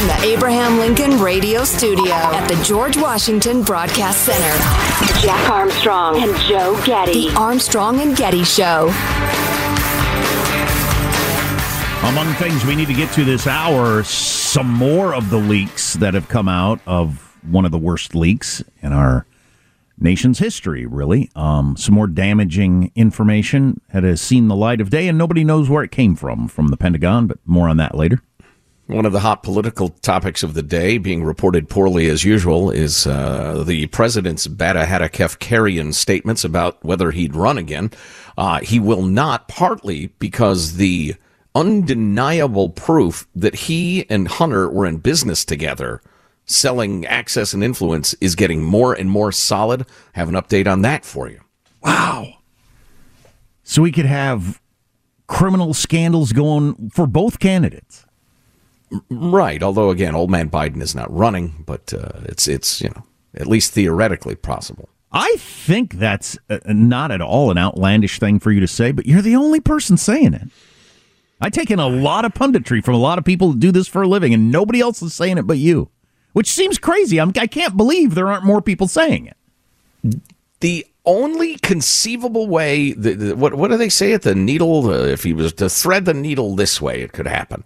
From the Abraham Lincoln Radio Studio at the George Washington Broadcast Center, Jack Armstrong and Joe Getty. The Armstrong and Getty Show. Among things we need to get to this hour, some more of the leaks that have come out of one of the worst leaks in our nation's history, really. Um, some more damaging information that has seen the light of day, and nobody knows where it came from from the Pentagon, but more on that later. One of the hot political topics of the day, being reported poorly as usual, is uh, the president's Bada Hadakefkarian statements about whether he'd run again. Uh, he will not, partly because the undeniable proof that he and Hunter were in business together, selling access and influence, is getting more and more solid. Have an update on that for you. Wow. So we could have criminal scandals going for both candidates. Right. Although again, old man Biden is not running, but uh, it's it's you know at least theoretically possible. I think that's uh, not at all an outlandish thing for you to say, but you're the only person saying it. I take in a lot of punditry from a lot of people who do this for a living, and nobody else is saying it but you, which seems crazy. I'm, I can't believe there aren't more people saying it. The only conceivable way, the, the, what what do they say at the needle? Uh, if he was to thread the needle this way, it could happen.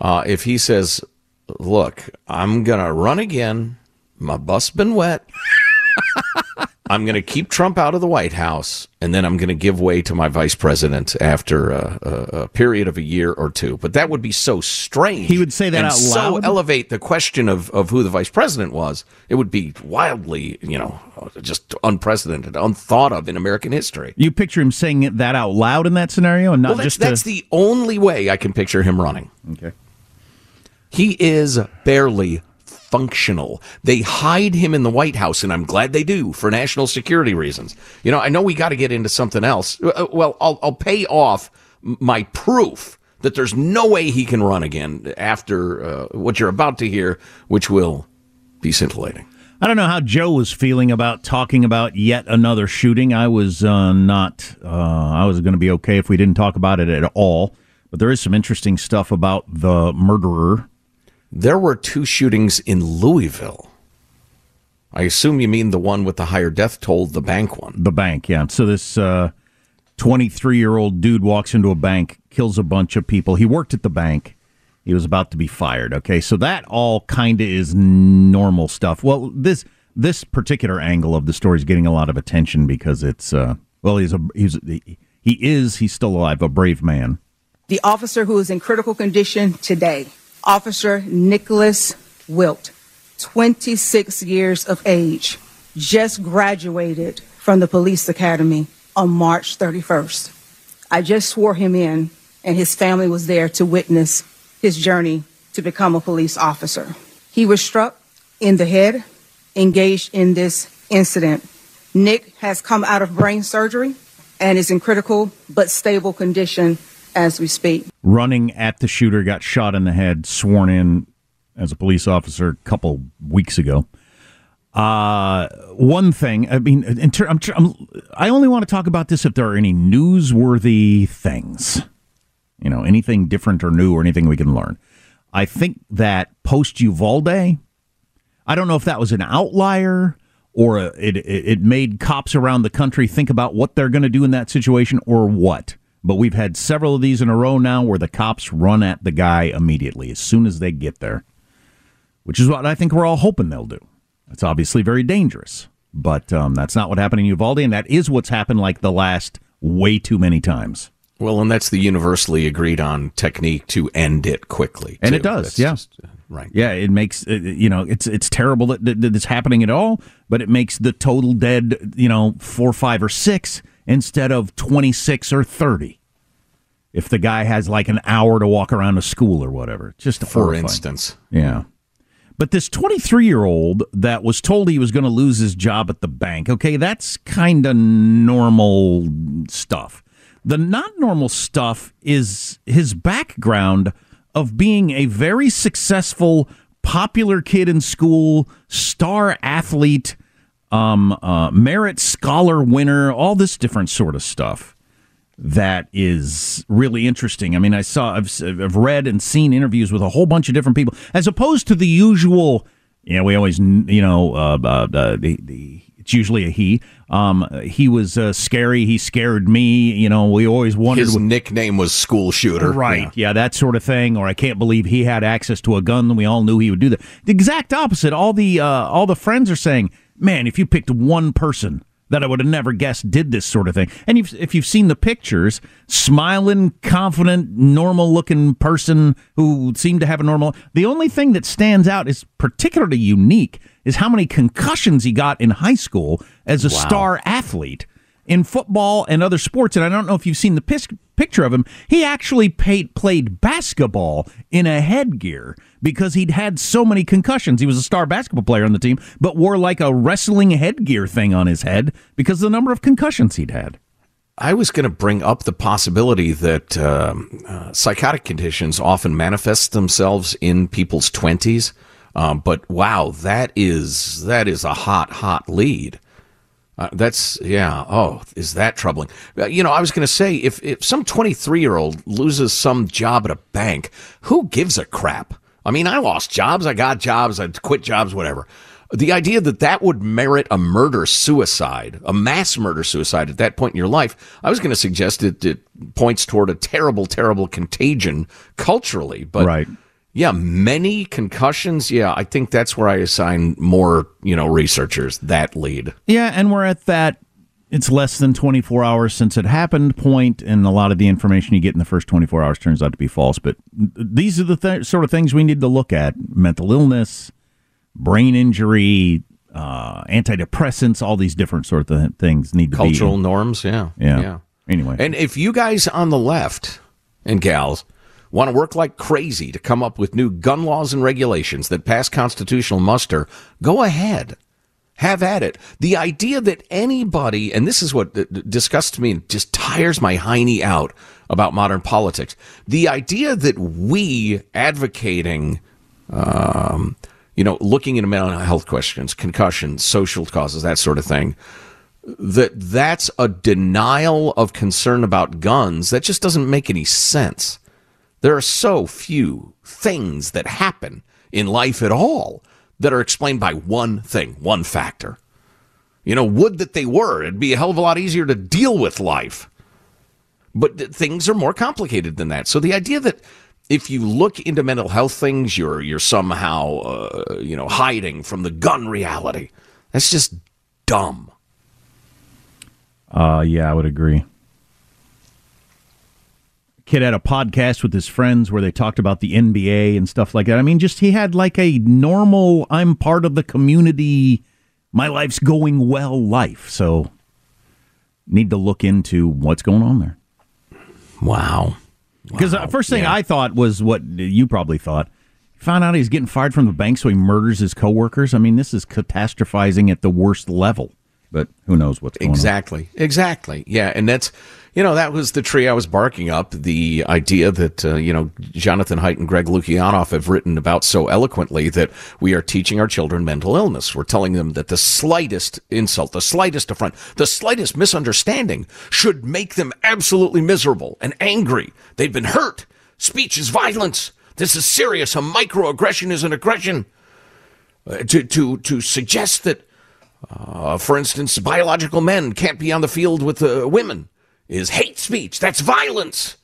Uh, if he says, "Look, I'm gonna run again. My bus been wet. I'm gonna keep Trump out of the White House, and then I'm gonna give way to my vice president after a, a, a period of a year or two. But that would be so strange. He would say that and out so loud? elevate the question of, of who the vice president was. It would be wildly, you know, just unprecedented, unthought of in American history. You picture him saying that out loud in that scenario, and not Well, that's, just that's to, the only way I can picture him running. okay. He is barely functional. They hide him in the White House, and I'm glad they do for national security reasons. You know, I know we got to get into something else. Uh, Well, I'll, I'll pay off my proof that there's no way he can run again after uh, what you're about to hear, which will be scintillating. I don't know how Joe was feeling about talking about yet another shooting. I was uh, not. Uh, I was going to be okay if we didn't talk about it at all. But there is some interesting stuff about the murderer. There were two shootings in Louisville. I assume you mean the one with the higher death toll, the bank one. The bank, yeah. So this 23 year old dude walks into a bank, kills a bunch of people. He worked at the bank. He was about to be fired. Okay, so that all kind of is normal stuff. Well, this this particular angle of the story is getting a lot of attention because it's uh, well, he's a he's he is he's still alive, a brave man. The officer who is in critical condition today, Officer Nicholas Wilt, 26 years of age, just graduated from the police academy on March 31st. I just swore him in, and his family was there to witness his journey to become a police officer. He was struck in the head, engaged in this incident. Nick has come out of brain surgery and is in critical but stable condition as we speak. Running at the shooter, got shot in the head, sworn in as a police officer a couple weeks ago. Uh, one thing, I mean, ter- I'm, I'm, I only want to talk about this if there are any newsworthy things, you know, anything different or new or anything we can learn. I think that post Uvalde, I don't know if that was an outlier or it, it made cops around the country think about what they're going to do in that situation or what. But we've had several of these in a row now where the cops run at the guy immediately as soon as they get there, which is what I think we're all hoping they'll do. It's obviously very dangerous, but um, that's not what happened in Uvalde, and that is what's happened like the last way too many times. Well, and that's the universally agreed on technique to end it quickly, and it does. That's yeah, just, uh, right. Yeah, it makes uh, you know it's it's terrible that, that, that it's happening at all, but it makes the total dead you know four, five, or six instead of twenty six or thirty. If the guy has like an hour to walk around a school or whatever, just For horrifying. instance, Yeah. But this 23 year old that was told he was going to lose his job at the bank, okay, that's kind of normal stuff. The not normal stuff is his background of being a very successful, popular kid in school, star athlete, um, uh, merit scholar winner, all this different sort of stuff that is really interesting. I mean, I saw, I've, I've read and seen interviews with a whole bunch of different people, as opposed to the usual. You know, we always, you know, uh, uh, the, the it's usually a he. Um, he was uh, scary. He scared me. You know, we always wondered. his nickname was School Shooter. Right. Yeah. that sort of thing. Or I can't believe he had access to a gun. We all knew he would do that. The exact opposite. All the uh, all the friends are saying, man, if you picked one person that I would have never guessed did this sort of thing, and you've, if you've seen the pictures, smiling, confident, normal looking person who seemed to have a normal. The only thing that stands out is particularly unique is how many concussions he got in high school as a star athlete in football and other sports. And I don't know if you've seen the pis- picture of him. He actually paid, played basketball in a headgear because he'd had so many concussions. He was a star basketball player on the team, but wore like a wrestling headgear thing on his head because of the number of concussions he'd had. I was going to bring up the possibility that um, uh, psychotic conditions often manifest themselves in people's twenties. Um, but wow, that is that is a hot, hot lead. Uh, that's yeah. Oh, is that troubling? Uh, you know, I was going to say if if some twenty three year old loses some job at a bank, who gives a crap? I mean, I lost jobs, I got jobs, I quit jobs, whatever. The idea that that would merit a murder suicide, a mass murder suicide at that point in your life, I was going to suggest it, it points toward a terrible, terrible contagion culturally. But Right. Yeah, many concussions. Yeah, I think that's where I assign more, you know, researchers that lead. Yeah, and we're at that. It's less than 24 hours since it happened point, and a lot of the information you get in the first 24 hours turns out to be false. But these are the th- sort of things we need to look at mental illness, brain injury, uh, antidepressants, all these different sort of th- things need to Cultural be. Cultural norms. Yeah. Yeah. Anyway. And if you guys on the left and gals want to work like crazy to come up with new gun laws and regulations that pass constitutional muster, go ahead. Have at it. The idea that anybody, and this is what disgusts me and just tires my hiney out about modern politics. The idea that we advocating, um, you know, looking into mental health questions, concussions, social causes, that sort of thing, that that's a denial of concern about guns that just doesn't make any sense there are so few things that happen in life at all that are explained by one thing one factor you know would that they were it'd be a hell of a lot easier to deal with life but things are more complicated than that so the idea that if you look into mental health things you're you're somehow uh, you know hiding from the gun reality That's just dumb. Uh, yeah, I would agree. Kid had a podcast with his friends where they talked about the NBA and stuff like that. I mean, just he had like a normal, I'm part of the community, my life's going well life. So, need to look into what's going on there. Wow. Because uh, wow. the first thing Yeah. I thought was what you probably thought. Found out he's getting fired from the bank, so he murders his coworkers. I mean, this is catastrophizing at the worst level. But who knows what's going on? Exactly. Exactly. Yeah. And that's, you know, that was the tree I was barking up. The idea that, uh, you know, Jonathan Haidt and Greg Lukianoff have written about so eloquently that we are teaching our children mental illness. We're telling them that the slightest insult, the slightest affront, the slightest misunderstanding should make them absolutely miserable and angry. They've been hurt. Speech is violence. This is serious. A microaggression is an aggression. Uh, to, to, to suggest that uh, for instance, biological men can't be on the field with uh, women is hate speech. That's violence.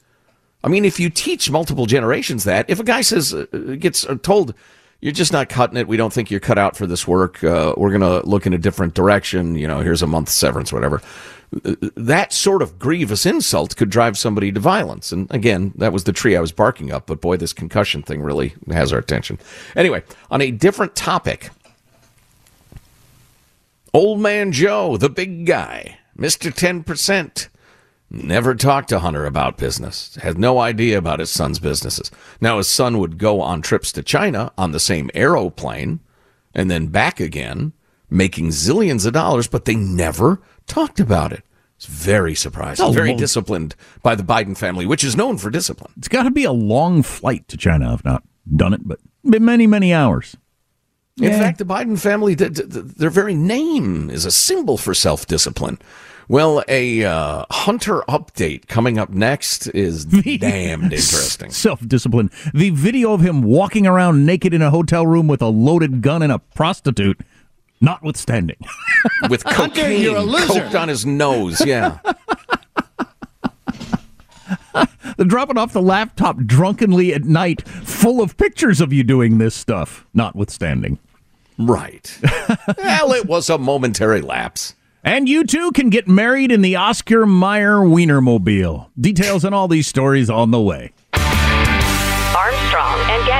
I mean, if you teach multiple generations that, if a guy says, uh, gets uh, told, you're just not cutting it, we don't think you're cut out for this work, uh, we're going to look in a different direction, you know, here's a month's severance, whatever. Uh, That sort of grievous insult could drive somebody to violence. And again, that was the tree I was barking up, but boy, this concussion thing really has our attention. Anyway, on a different topic, Old Man Joe, the big guy, Mr. 10%, never talked to Hunter about business, had no idea about his son's businesses. Now, his son would go on trips to China on the same aeroplane and then back again, making zillions of dollars, but they never talked about it. It's very surprising. Oh, very well- disciplined by the Biden family, which is known for discipline. It's got to be a long flight to China. I've not done it, but been many, many hours. In fact, the Biden family, th- th- th- their very name is a symbol for self discipline. Well, a uh, Hunter update coming up next is damned interesting. Self discipline. The video of him walking around naked in a hotel room with a loaded gun and a prostitute, notwithstanding. With cocaine you're a loser. coked on his nose. Yeah. They're dropping off the laptop drunkenly at night, full of pictures of you doing this stuff, notwithstanding. Right. well, it was a momentary lapse. And you too can get married in the Oscar Mayer Wienermobile. Details on all these stories on the way. Armstrong and Getty.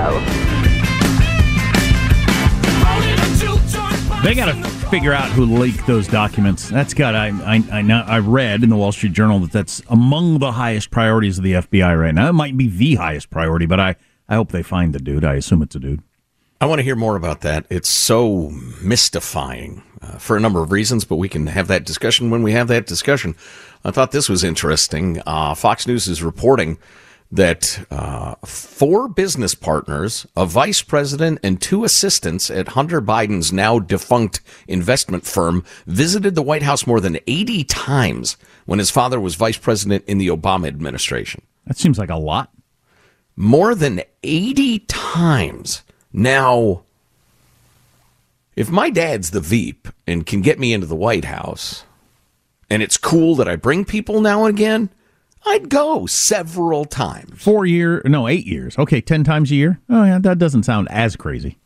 Show. They got to figure out who leaked those documents. That's got I I I, know, I read in the Wall Street Journal that that's among the highest priorities of the FBI right now. It might be the highest priority, but I I hope they find the dude. I assume it's a dude. I want to hear more about that. It's so mystifying uh, for a number of reasons, but we can have that discussion when we have that discussion. I thought this was interesting. Uh, Fox News is reporting that uh, four business partners, a vice president, and two assistants at Hunter Biden's now defunct investment firm visited the White House more than 80 times when his father was vice president in the Obama administration. That seems like a lot. More than 80 times. Now, if my dad's the Veep and can get me into the White House, and it's cool that I bring people now and again, I'd go several times. Four year, no, eight years. Okay, ten times a year. Oh yeah, that doesn't sound as crazy.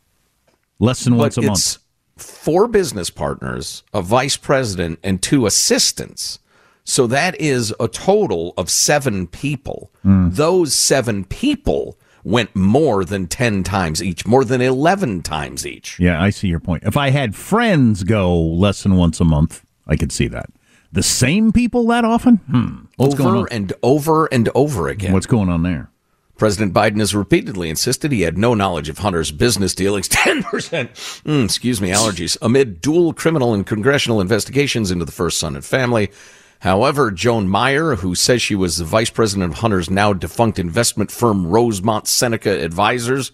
Less than once but a it's month. Four business partners, a vice president, and two assistants. So that is a total of seven people. Hmm. Those seven people went more than 10 times each, more than 11 times each. Yeah, I see your point. If I had friends go less than once a month, I could see that. The same people that often? Hmm. What's going over on? and over and over again. What's going on there? President Biden has repeatedly insisted he had no knowledge of Hunter's business dealings. 10%, mm, excuse me, allergies, amid dual criminal and congressional investigations into the first son and family. However, Joan Meyer, who says she was the vice president of Hunter's now defunct investment firm Rosemont Seneca Advisors,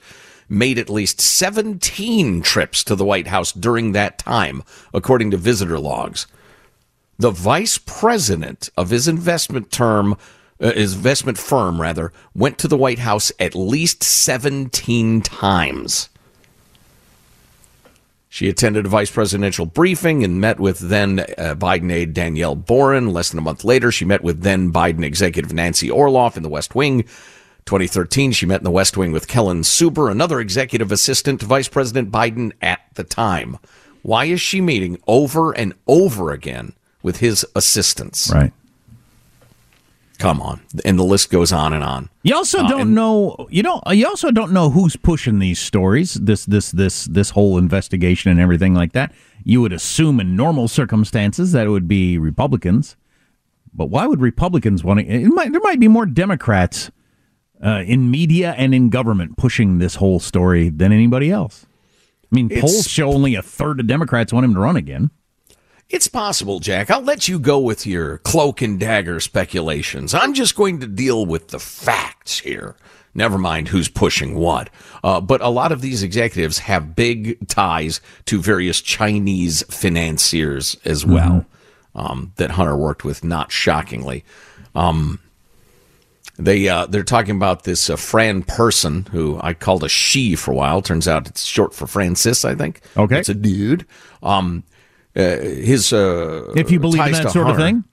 made at least 17 trips to the White House during that time, according to visitor logs. The vice president of his investment term, uh, his investment firm rather, went to the White House at least 17 times. She attended a vice presidential briefing and met with then uh, Biden aide Danielle Borrin. Less than a month later, she met with then Biden executive Nancy Orloff in the West Wing. 2013, she met in the West Wing with Kellen Suber, another executive assistant to Vice President Biden at the time. Why is she meeting over and over again with his assistants? Right. Come on. And the list goes on and on. You also Uh, don't and- know. You don't. You also don't know who's pushing these stories. This this this this whole investigation and everything like that. You would assume in normal circumstances that it would be Republicans, but why would Republicans want to? It might, there might be more Democrats uh, in media and in government pushing this whole story than anybody else. I mean, It's- polls show only a third of Democrats want him to run again. It's possible, Jack. I'll let you go with your cloak and dagger speculations. I'm just going to deal with the facts here. Never mind who's pushing what. Uh, but a lot of these executives have big ties to various Chinese financiers as well um, that Hunter worked with, not shockingly. Um, they uh, they're talking about this uh, Fran Person, who I called a she for a while. Turns out it's short for Francis. I think. Okay. it's a dude. Um, his uh, If you believe in that sort of thing,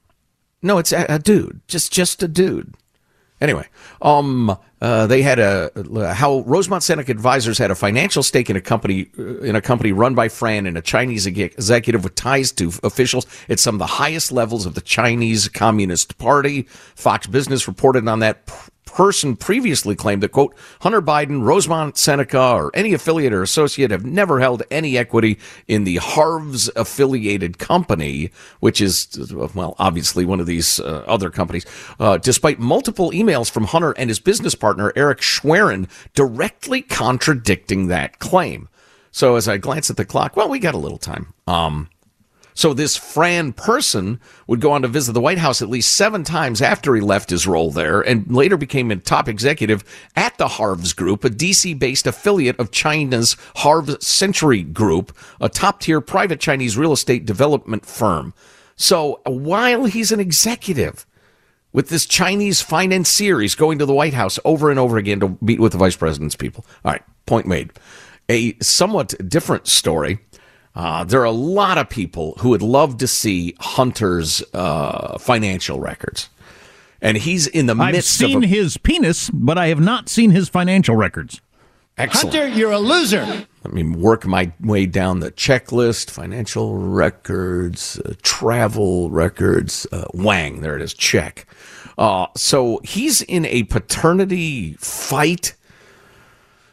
No, it's a, a dude. Just just a dude. Anyway, um, uh, they had a how Rosemont Seneca Advisors had a financial stake in a company uh, in a company run by Fran and a Chinese executive with ties to officials at some of the highest levels of the Chinese Communist Party. Fox Business reported on that. Person previously claimed that quote Hunter Biden, Rosemont Seneca, or any affiliate or associate have never held any equity in the Harv's affiliated company, which is well obviously one of these uh, other companies. Uh, despite multiple emails from Hunter and his business partner Eric Schwerin directly contradicting that claim. So as I glance at the clock, well, we got a little time. Um, so this Fran person would go on to visit the White House at least seven times after he left his role there and later became a top executive at the Harv's Group, a DC based affiliate of China's Harv Century Group, a top tier private Chinese real estate development firm. So while he's an executive with this Chinese financier, he's going to the White House over and over again to meet with the vice president's people. All right, point made. A somewhat different story. Uh, there are a lot of people who would love to see Hunter's uh, financial records. And he's in the midst of- I've seen his penis, but I have not seen his financial records. Excellent. Hunter, you're a loser. Let me work my way down the checklist financial records, uh, travel records. Uh, Wang, there it is, check. Uh, so he's in a paternity fight.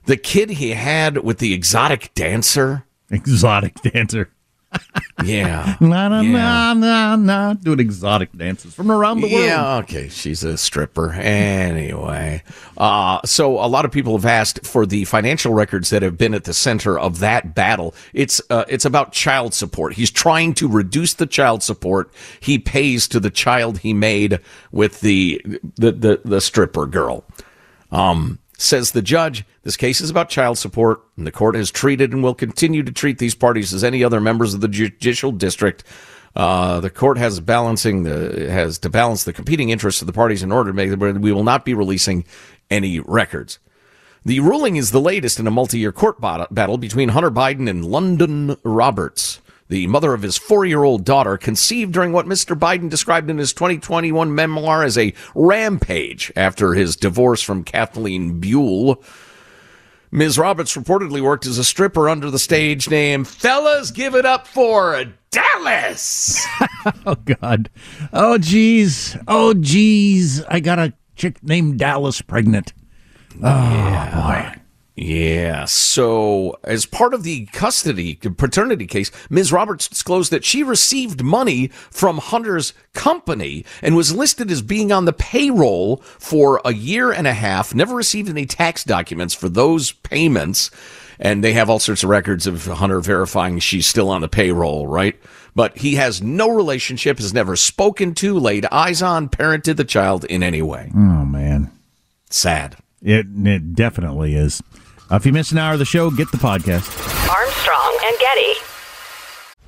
The kid he had with the exotic dancer. Exotic dancer. Yeah. Na na Yeah. na na na. Doing exotic dances from around the world. Yeah, okay. She's a stripper. Anyway. Uh, so a lot of people have asked for the financial records that have been at the center of that battle. It's uh, it's about child support. He's trying to reduce the child support he pays to the child he made with the the the, the stripper girl. Um, says the judge, this case is about child support, and the court has treated and will continue to treat these parties as any other members of the judicial district. Uh, the court has balancing the has to balance the competing interests of the parties in order to make the, we will not be releasing any records. The ruling is the latest in a multi-year court battle between Hunter Biden and Lunden Roberts, the mother of his four-year-old daughter, conceived during what Mr. Biden described in his 2021 memoir as a rampage after his divorce from Kathleen Buhle. Ms. Roberts reportedly worked as a stripper under the stage name Fellas Give It Up for Dallas. Oh God. Oh geez. Oh geez. I got a chick named Dallas pregnant. Oh boy. Yeah. So, as part of the custody paternity case, Ms. Roberts disclosed that she received money from Hunter's company and was listed as being on the payroll for a year and a half, never received any tax documents for those payments. And they have all sorts of records of Hunter verifying she's still on the payroll, right? But he has no relationship, has never spoken to, laid eyes on, parented the child in any way. Oh man. Sad. It it definitely is. If you missed an hour of the show, get the podcast. Armstrong and Getty.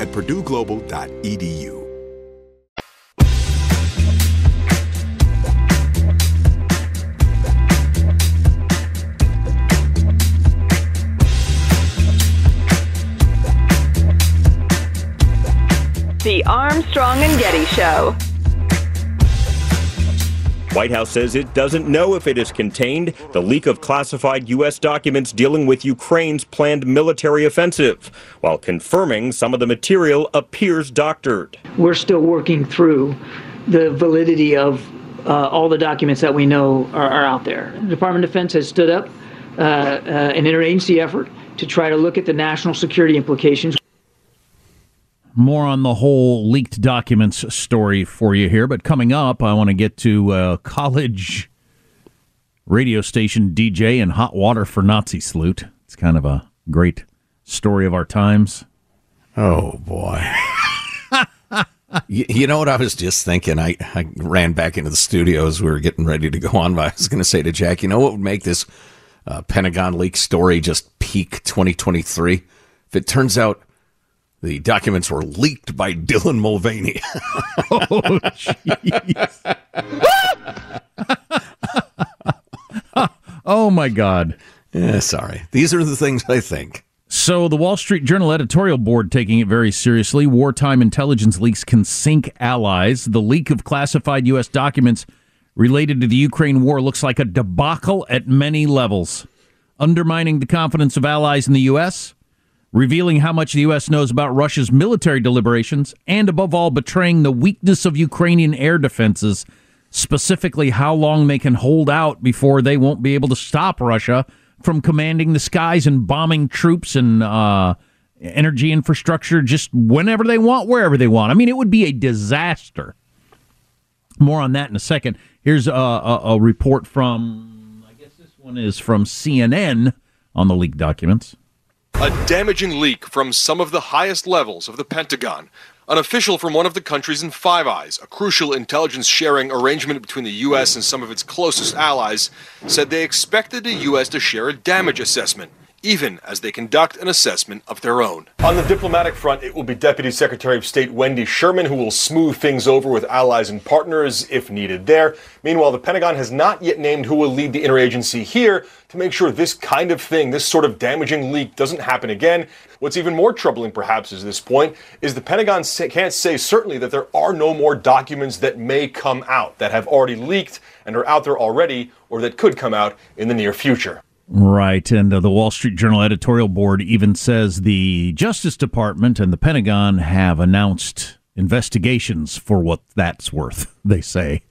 at purdueglobal.edu. The Armstrong and Getty Show. White House says it doesn't know if it is contained the leak of classified U.S. documents dealing with Ukraine's planned military offensive, while confirming some of the material appears doctored. We're still working through the validity of uh, all the documents that we know are, are, out there. The Department of Defense has stood up uh, uh, an interagency effort to try to look at the national security implications. More on the whole leaked documents story for you here, but coming up, I want to get to uh, college radio station DJ in hot water for Nazi salute. It's kind of a great story of our times. Oh boy. you, you, know what I was just thinking? I, I ran back into the studio as we were getting ready to go on. But I was going to say to Jack, you know what would make this uh, Pentagon leak story just peak 2023? If it turns out the documents were leaked by Dylan Mulvaney. oh, jeez. oh, my God. Yeah, sorry. These are the things I think. So, the Wall Street Journal editorial board taking it very seriously. Wartime intelligence leaks can sink allies. The leak of classified U.S. documents related to the Ukraine war looks like a debacle at many levels, undermining the confidence of allies in the U.S., revealing how much the U.S. knows about Russia's military deliberations, and above all, betraying the weakness of Ukrainian air defenses, specifically how long they can hold out before they won't be able to stop Russia from commanding the skies and bombing troops and uh, energy infrastructure just whenever they want, wherever they want. I mean, it would be a disaster. More on that in a second. Here's a, a, a report from, I guess this one is from CNN on the leaked documents. A damaging leak from some of the highest levels of the Pentagon an official from one of the countries in Five Eyes, a crucial intelligence sharing arrangement between the U.S. and some of its closest allies, said they expected the U.S. to share a damage assessment even as they conduct an assessment of their own. On the diplomatic front, it will be Deputy Secretary of State Wendy Sherman who will smooth things over with allies and partners if needed there. Meanwhile, the Pentagon has not yet named who will lead the interagency here to make sure this kind of thing, this sort of damaging leak, doesn't happen again. What's even more troubling, perhaps, is this point, is the Pentagon can't say certainly that there are no more documents that may come out, that have already leaked and are out there already, or that could come out in the near future. Right. And uh, the Wall Street Journal editorial board even says the Justice Department and the Pentagon have announced investigations for what that's worth, they say.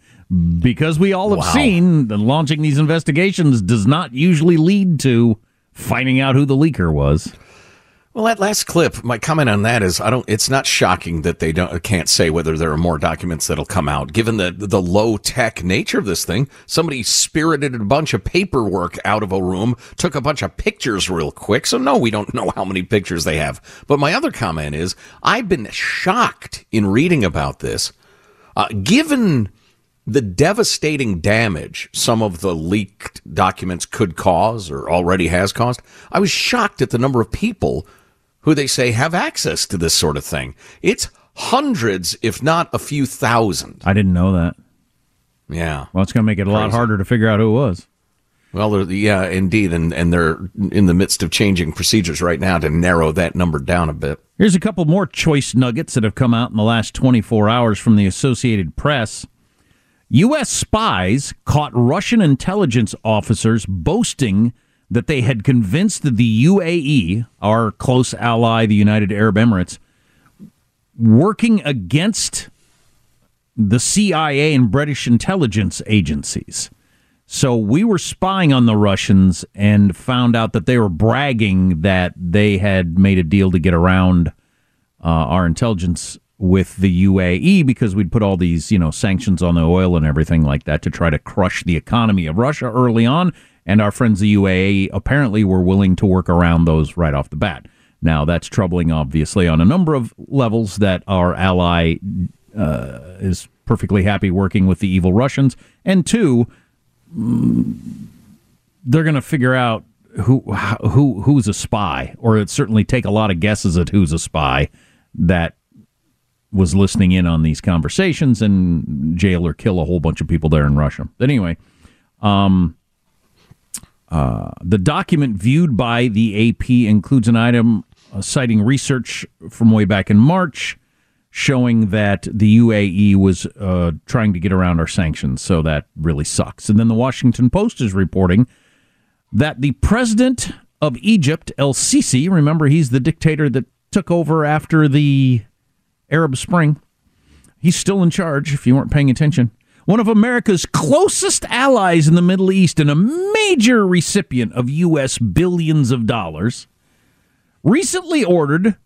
Because we all have wow. seen that launching these investigations does not usually lead to finding out who the leaker was. Well, that last clip, my comment on that is, I don't. It's not shocking that they don't can't say whether there are more documents that'll come out, given the the low tech nature of this thing. Somebody spirited a bunch of paperwork out of a room, took a bunch of pictures real quick. So no, we don't know how many pictures they have. But my other comment is, I've been shocked in reading about this, uh, given the devastating damage some of the leaked documents could cause or already has caused. I was shocked at the number of people who they say have access to this sort of thing. It's hundreds, if not a few thousand. I didn't know that. Yeah. Well, it's going to make it a Crazy. lot harder to figure out who it was. Well, yeah, indeed, and and they're in the midst of changing procedures right now to narrow that number down a bit. Here's a couple more choice nuggets that have come out in the last 24 hours from the Associated Press. U.S. spies caught Russian intelligence officers boasting that they had convinced the UAE, our close ally, the United Arab Emirates, working against the CIA and British intelligence agencies. So we were spying on the Russians and found out that they were bragging that they had made a deal to get around uh, our intelligence with the UAE because we'd put all these, you know, sanctions on the oil and everything like that to try to crush the economy of Russia early on and our friends the UAA, apparently were willing to work around those right off the bat. Now, that's troubling, obviously, on a number of levels that our ally uh, is perfectly happy working with the evil Russians. And two, they're going to figure out who who who's a spy, or it certainly take a lot of guesses at who's a spy that was listening in on these conversations and jail or kill a whole bunch of people there in Russia. But anyway, um, uh, the document viewed by the AP includes an item uh, citing research from way back in March showing that the UAE was uh, trying to get around our sanctions. So that really sucks. And then the Washington Post is reporting that the president of Egypt, El Sisi, remember he's the dictator that took over after the Arab Spring, he's still in charge if you weren't paying attention one of America's closest allies in the Middle East and a major recipient of U.S. billions of dollars, recently ordered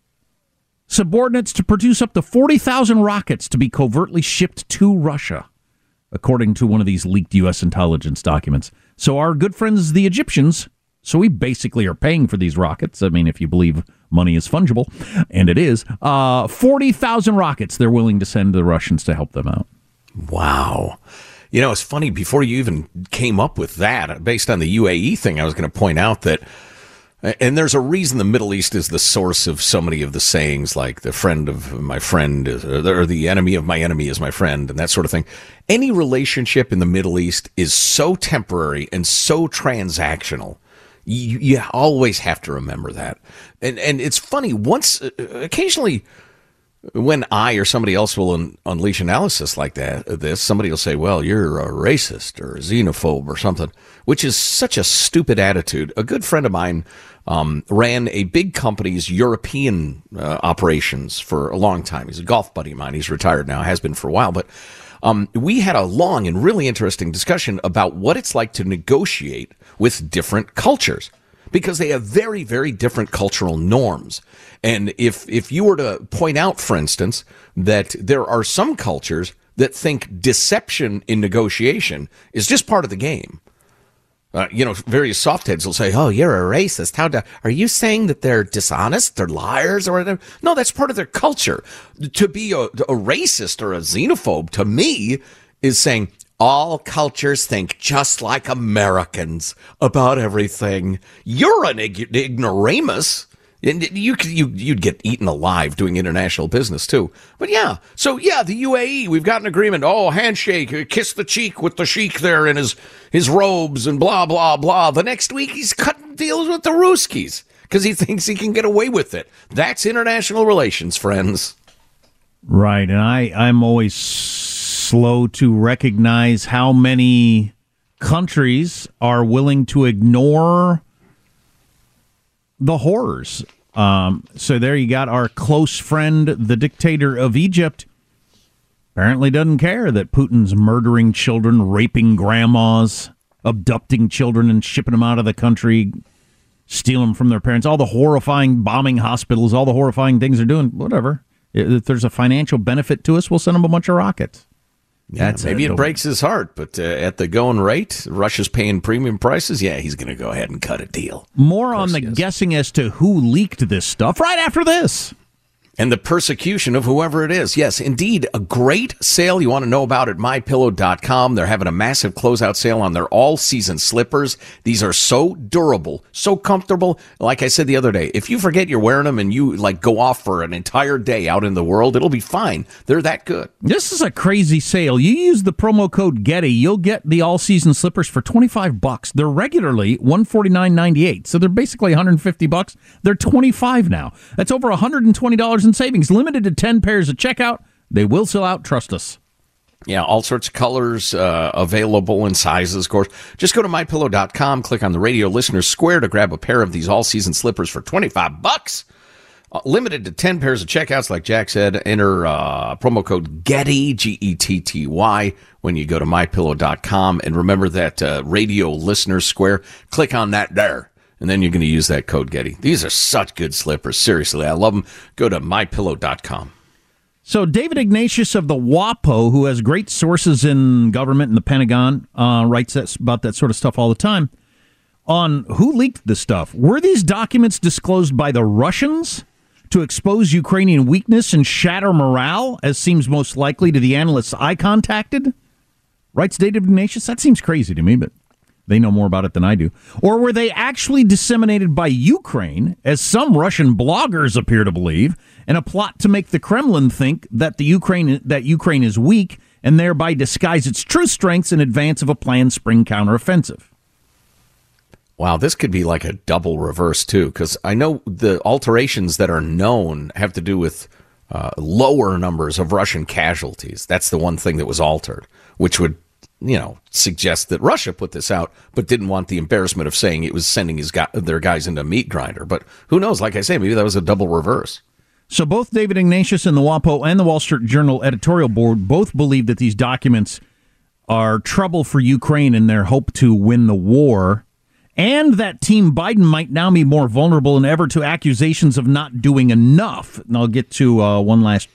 subordinates to produce up to 40,000 rockets to be covertly shipped to Russia, according to one of these leaked U.S. intelligence documents. So, our good friends, the Egyptians, so we basically are paying for these rockets. I mean, if you believe money is fungible, and it is. Uh, 40,000 rockets they're willing to send to the Russians to help them out. Wow. You know, it's funny, before you even came up with that, based on the UAE thing, I was going to point out that, and there's a reason the Middle East is the source of so many of the sayings, like the friend of my friend, is, or the enemy of my enemy is my friend, and that sort of thing. Any relationship in the Middle East is so temporary and so transactional. You, you always have to remember that. And, and it's funny, once, uh, occasionally, when I or somebody else will un- unleash analysis like that, this somebody will say, "Well, you're a racist or a xenophobe or something," which is such a stupid attitude. A good friend of mine um, ran a big company's European uh, operations for a long time. He's a golf buddy of mine. He's retired now, has been for a while, but. Um, we had a long and really interesting discussion about what it's like to negotiate with different cultures because they have very, very different cultural norms. And if, if you were to point out, for instance, that there are some cultures that think deception in negotiation is just part of the game. Uh, you know, various softheads will say, "Oh, you're a racist. How do, are you saying that they're dishonest? They're liars, or whatever?" No, that's part of their culture. To be a, a racist or a xenophobe, to me, is saying all cultures think just like Americans about everything. You're an ig- ignoramus. And you you you'd get eaten alive doing international business too. But yeah, so yeah, the UAE, we've got an agreement. Oh, handshake, uh, kiss the cheek with the sheik there in his his robes and blah blah blah. The next week he's cutting deals with the Ruskies because he thinks he can get away with it. That's international relations, friends. Right, and I I'm always slow to recognize how many countries are willing to ignore the horrors. Um, so there you got our close friend, the dictator of Egypt. Apparently doesn't care that Putin's murdering children, raping grandmas, abducting children and shipping them out of the country, stealing them from their parents, all the horrifying bombing hospitals, all the horrifying things they're doing. Whatever. If there's a financial benefit to us, we'll send them a bunch of rockets. Yeah, That's maybe it. it breaks his heart, but uh, at the going rate, Russia's paying premium prices. Yeah, he's going to go ahead and cut a deal. More on the guessing as to who leaked this stuff right after this. And the persecution of whoever it is. Yes, indeed, a great sale you want to know about at mypillow.com. They're having a massive closeout sale on their all season slippers. These are so durable, so comfortable. Like I said the other day, if you forget you're wearing them and you like go off for an entire day out in the world, it'll be fine. They're that good. This is a crazy sale. You use the promo code Getty, you'll get the all season slippers for 25 bucks. They're regularly 149.98. So they're basically 150 bucks. They're 25 now. That's over $120 in savings. Limited to 10 pairs at checkout. They will sell out, trust us. Yeah, all sorts of colors uh, available and sizes, of course. Just go to mypillow.com, click on the radio listeners square to grab a pair of these all season slippers for 25 bucks. Uh, limited to 10 pairs of checkouts, like Jack said. Enter uh, promo code GETTY, G E T T Y, when you go to mypillow.com. And remember that uh, radio listeners square. Click on that there. And then you're going to use that code Getty. These are such good slippers. Seriously, I love them. Go to mypillow.com. So David Ignatius of the WAPO, who has great sources in government and the Pentagon, uh, writes that, about that sort of stuff all the time. On who leaked this stuff? Were these documents disclosed by the Russians to expose Ukrainian weakness and shatter morale, as seems most likely to the analysts I contacted? Writes David Ignatius. That seems crazy to me, but they know more about it than I do. Or were they actually disseminated by Ukraine, as some Russian bloggers appear to believe, in a plot to make the Kremlin think that the Ukraine that Ukraine is weak and thereby disguise its true strengths in advance of a planned spring counteroffensive? Wow, this could be like a double reverse too, because I know the alterations that are known have to do with uh, lower numbers of Russian casualties. That's the one thing that was altered, which would, you know, suggest that Russia put this out, but didn't want the embarrassment of saying it was sending his guy, their guys into a meat grinder. But who knows? Like I say, maybe that was a double reverse. So both David Ignatius and the WAPO and the Wall Street Journal editorial board both believe that these documents are trouble for Ukraine in their hope to win the war, and that Team Biden might now be more vulnerable than ever to accusations of not doing enough. And I'll get to uh, one last,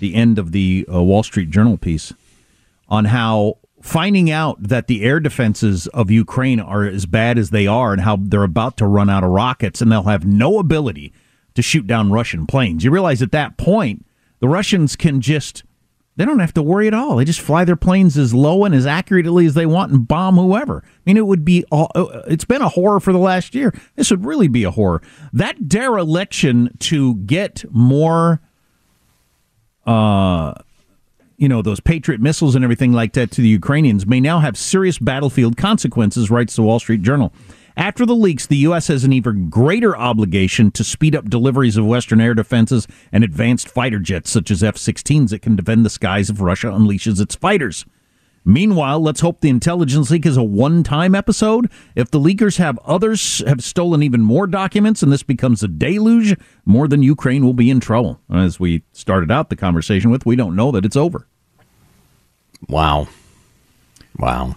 the end of the uh, Wall Street Journal piece on how finding out that the air defenses of Ukraine are as bad as they are and how they're about to run out of rockets and they'll have no ability to shoot down Russian planes. You realize at that point, the Russians can just they don't have to worry at all. They just fly their planes as low and as accurately as they want and bomb whoever. I mean, it would be all, uh, it's been a horror for the last year. This would really be a horror. That dereliction to get more uh you know, those Patriot missiles and everything like that to the Ukrainians may now have serious battlefield consequences, writes the Wall Street Journal. After the leaks, the U.S. has an even greater obligation to speed up deliveries of Western air defenses and advanced fighter jets, such as F 16s, that can defend the skies if Russia unleashes its fighters. Meanwhile, let's hope the intelligence leak is a one time episode. If the leakers have others have stolen even more documents and this becomes a deluge, more than Ukraine will be in trouble. As we started out the conversation with, we don't know that it's over. Wow. Wow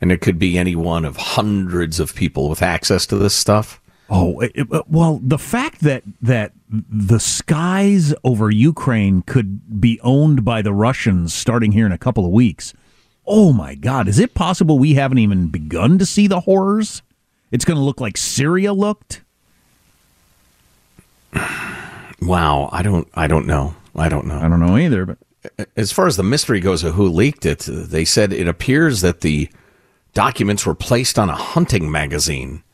and it could be any one of hundreds of people with access to this stuff. Oh it, well, the fact that that the skies over Ukraine could be owned by the Russians starting here in a couple of weeks. Oh my God! Is it possible we haven't even begun to see the horrors? It's going to look like Syria looked. Wow, I don't, I don't know. I don't know. I don't know either. But as far as the mystery goes of who leaked it, they said it appears that the documents were placed on a hunting magazine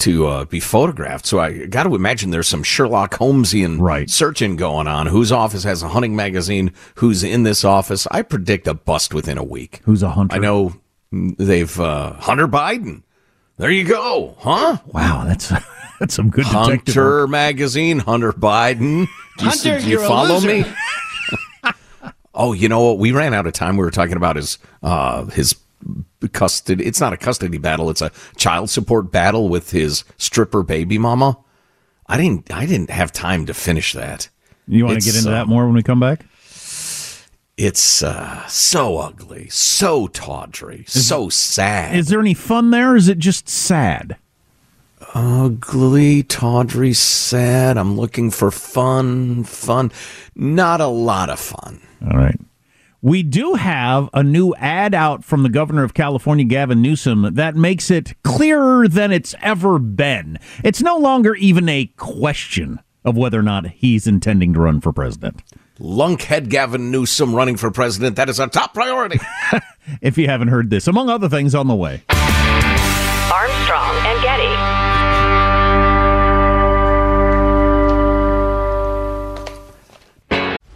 to uh, be photographed. So I got to imagine there's some Sherlock Holmesian right. searching going on. Whose office has a hunting magazine? Who's in this office? I predict a bust within a week. Who's a hunter? I know they've uh, Hunter Biden. There you go, huh? Wow, that's that's some good Hunter magazine. Hunter Biden. Do you, Hunter, do you follow me? oh, you know what? We ran out of time. We were talking about his uh, his custody. It's not a custody battle. It's a child support battle with his stripper baby mama. I didn't. I didn't have time to finish that. You want to get into uh, that more when we come back? It's uh, so ugly, so tawdry, is, so sad. Is there any fun there? is it just sad? Ugly, tawdry, sad. I'm looking for fun, fun. Not a lot of fun. All right. We do have a new ad out from the governor of California, Gavin Newsom, that makes it clearer than it's ever been. It's no longer even a question of whether or not he's intending to run for president. Lunkhead Gavin Newsom running for president. That is our top priority. if you haven't heard this, among other things on the way.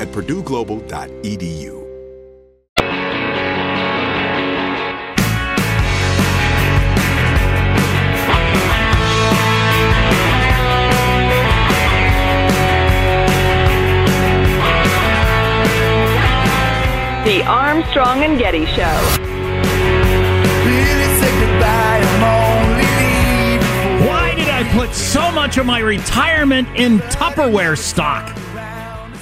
at purdueglobal.edu. The Armstrong and Getty Show. Why did I put so much of my retirement in Tupperware stock?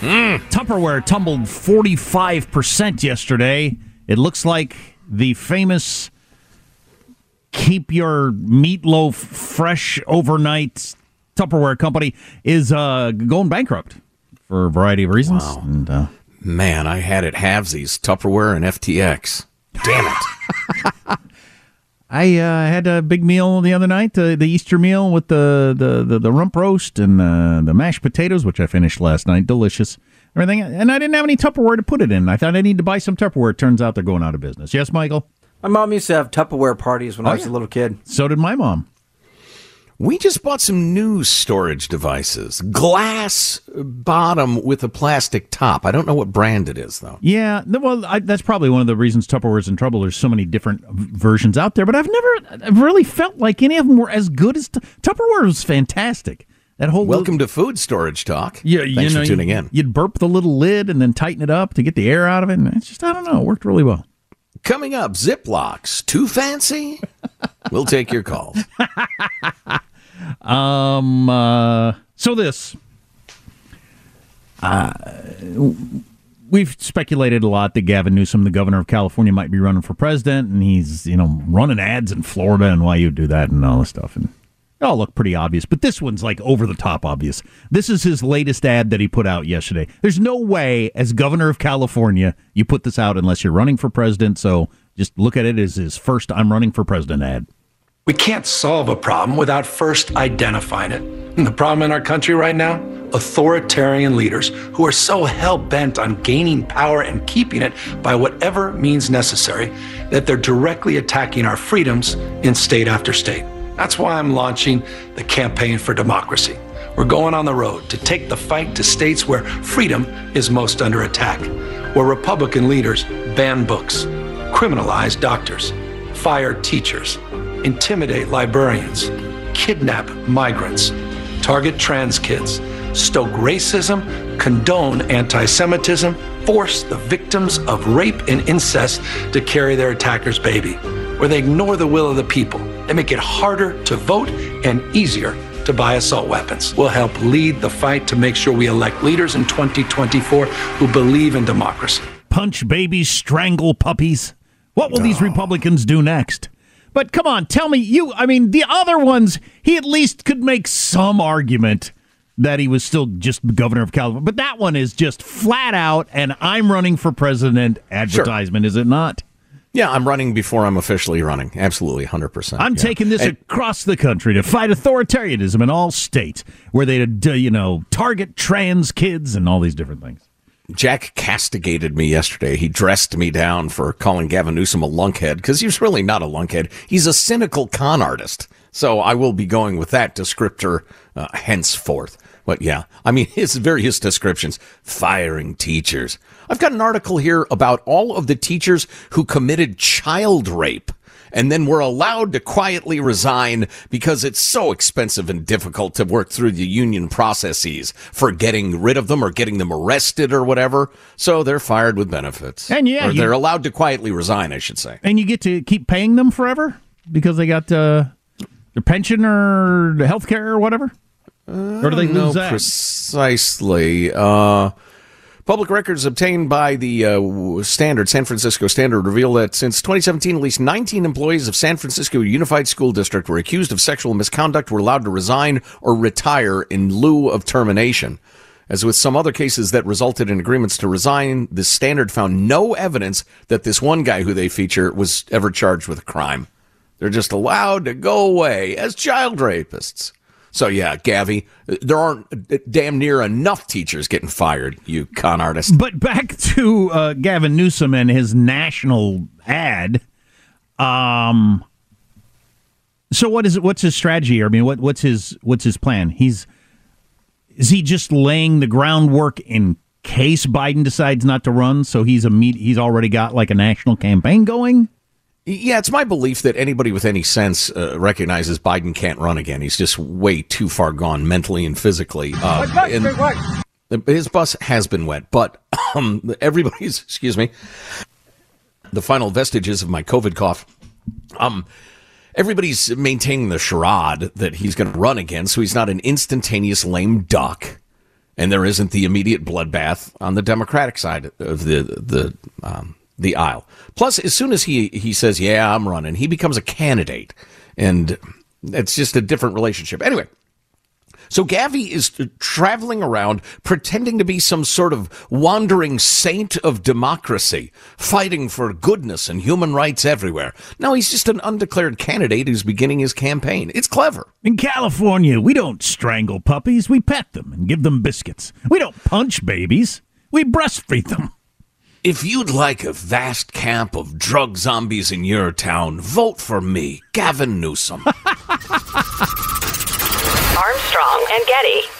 Tupperware tumbled 45% yesterday. It looks like the famous keep your meatloaf fresh overnight Tupperware company is uh, going bankrupt for a variety of reasons. Wow. And, uh, Man, I had it halvesies, Tupperware and FTX. Damn it. I uh, had a big meal the other night, uh, the Easter meal with the, the, the, the rump roast and uh, the mashed potatoes, which I finished last night. Delicious. Everything. And I didn't have any Tupperware to put it in. I thought I need to buy some Tupperware. It turns out they're going out of business. Yes, Michael? My mom used to have Tupperware parties when Oh, I was yeah. a little kid. So did my mom. We just bought some new storage devices. Glass bottom with a plastic top. I don't know what brand it is, though. Yeah, well, I, that's probably one of the reasons Tupperware's in trouble. There's so many different versions out there, but I've never I've really felt like any of them were as good as Tu- Tupperware was fantastic. That whole Welcome to Food Storage Talk. yeah, Thanks you know, for tuning in. You'd burp the little lid and then tighten it up to get the air out of it. And it's just I don't know, it worked really well. Coming up, Ziplocs. Too fancy? we'll take your calls. Um. Uh, so this. Uh, we've speculated a lot that Gavin Newsom, the governor of California, might be running for president, and he's you know running ads in Florida, and why you do that and all this stuff, and it all look pretty obvious. But this one's like over the top obvious. This is his latest ad that he put out yesterday. There's no way, as governor of California, you put this out unless you're running for president. So just look at it as his first "I'm running for president" ad. We can't solve a problem without first identifying it. And the problem in our country right now? Authoritarian leaders who are so hell bent on gaining power and keeping it by whatever means necessary that they're directly attacking our freedoms in state after state. That's why I'm launching the Campaign for Democracy. We're going on the road to take the fight to states where freedom is most under attack, where Republican leaders ban books, criminalize doctors, fire teachers, intimidate librarians, kidnap migrants, target trans kids, stoke racism, condone anti Semitism, force the victims of rape and incest to carry their attacker's baby, where they ignore the will of the people. They make it harder to vote and easier to buy assault weapons. We'll help lead the fight to make sure we elect leaders in 2024 who believe in democracy. punch babies, strangle puppies. What will these Republicans do next? But come on, tell me you. I mean, the other ones, he at least could make some argument that he was still just governor of California. But that one is just flat out, and I'm running for president advertisement, is it not? Yeah, I'm running before I'm officially running. Absolutely, 100%. I'm yeah. taking this And- across the country to fight authoritarianism in all states where they, uh, you know, target trans kids and all these different things. Jack castigated me yesterday. He dressed me down for calling Gavin Newsom a lunkhead because he's really not a lunkhead. He's a cynical con artist. So I will be going with that descriptor uh, henceforth. But yeah, I mean, his various descriptions firing teachers. I've got an article here about all of the teachers who committed child rape and then we're allowed to quietly resign because it's so expensive and difficult to work through the union processes for getting rid of them or getting them arrested or whatever. So they're fired with benefits. And yeah, or you- they're allowed to quietly resign, I should say. And you get to keep paying them forever because they got uh, their pension or the health care or whatever? or do they I know lose that? precisely? Uh, public records obtained by the uh, Standard, San Francisco Standard, reveal that since 2017, at least 19 employees of San Francisco Unified School District were accused of sexual misconduct, were allowed to resign or retire in lieu of termination. As with some other cases that resulted in agreements to resign, the Standard found no evidence that this one guy who they feature was ever charged with a crime. They're just allowed to go away as child rapists. So yeah, Gavi, there aren't damn near enough teachers getting fired. You con artist. But back to uh, Gavin Newsom and his national ad. Um. So what is what's his strategy? I mean, what what's his what's his plan? He's is he just laying the groundwork in case Biden decides not to run? So he's a meet, he's already got like a national campaign going. Yeah, it's my belief that anybody with any sense uh, recognizes Biden can't run again. He's just way too far gone mentally and physically. Uh, and his bus has been wet, but Um, everybody's, excuse me, the final vestiges of my COVID cough. Um, everybody's maintaining the charade that he's going to run again, so he's not an instantaneous lame duck, and there isn't the immediate bloodbath on the Democratic side of the the um, the aisle. Plus, as soon as he he says, "Yeah, I'm running," he becomes a candidate, and it's just a different relationship. Anyway. So Gavi is traveling around pretending to be some sort of wandering saint of democracy, fighting for goodness and human rights everywhere. Now he's just an undeclared candidate who's beginning his campaign. It's clever. In California, we don't strangle puppies, we pet them and give them biscuits. We don't punch babies, we breastfeed them. If you'd like a vast camp of drug zombies in your town, vote for me, Gavin Newsom. Armstrong and Getty.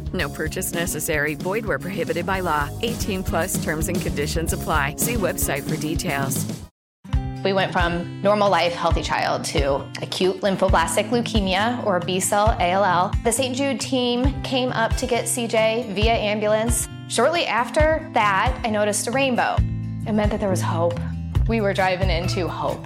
No purchase necessary. Void where prohibited by law. 18 plus terms and conditions apply. See website for details. We went from normal life, healthy child to acute lymphoblastic leukemia or B cell ALL. The St. Jude team came up to get CJ via ambulance. Shortly after that, I noticed a rainbow. It meant that there was hope. We were driving into hope.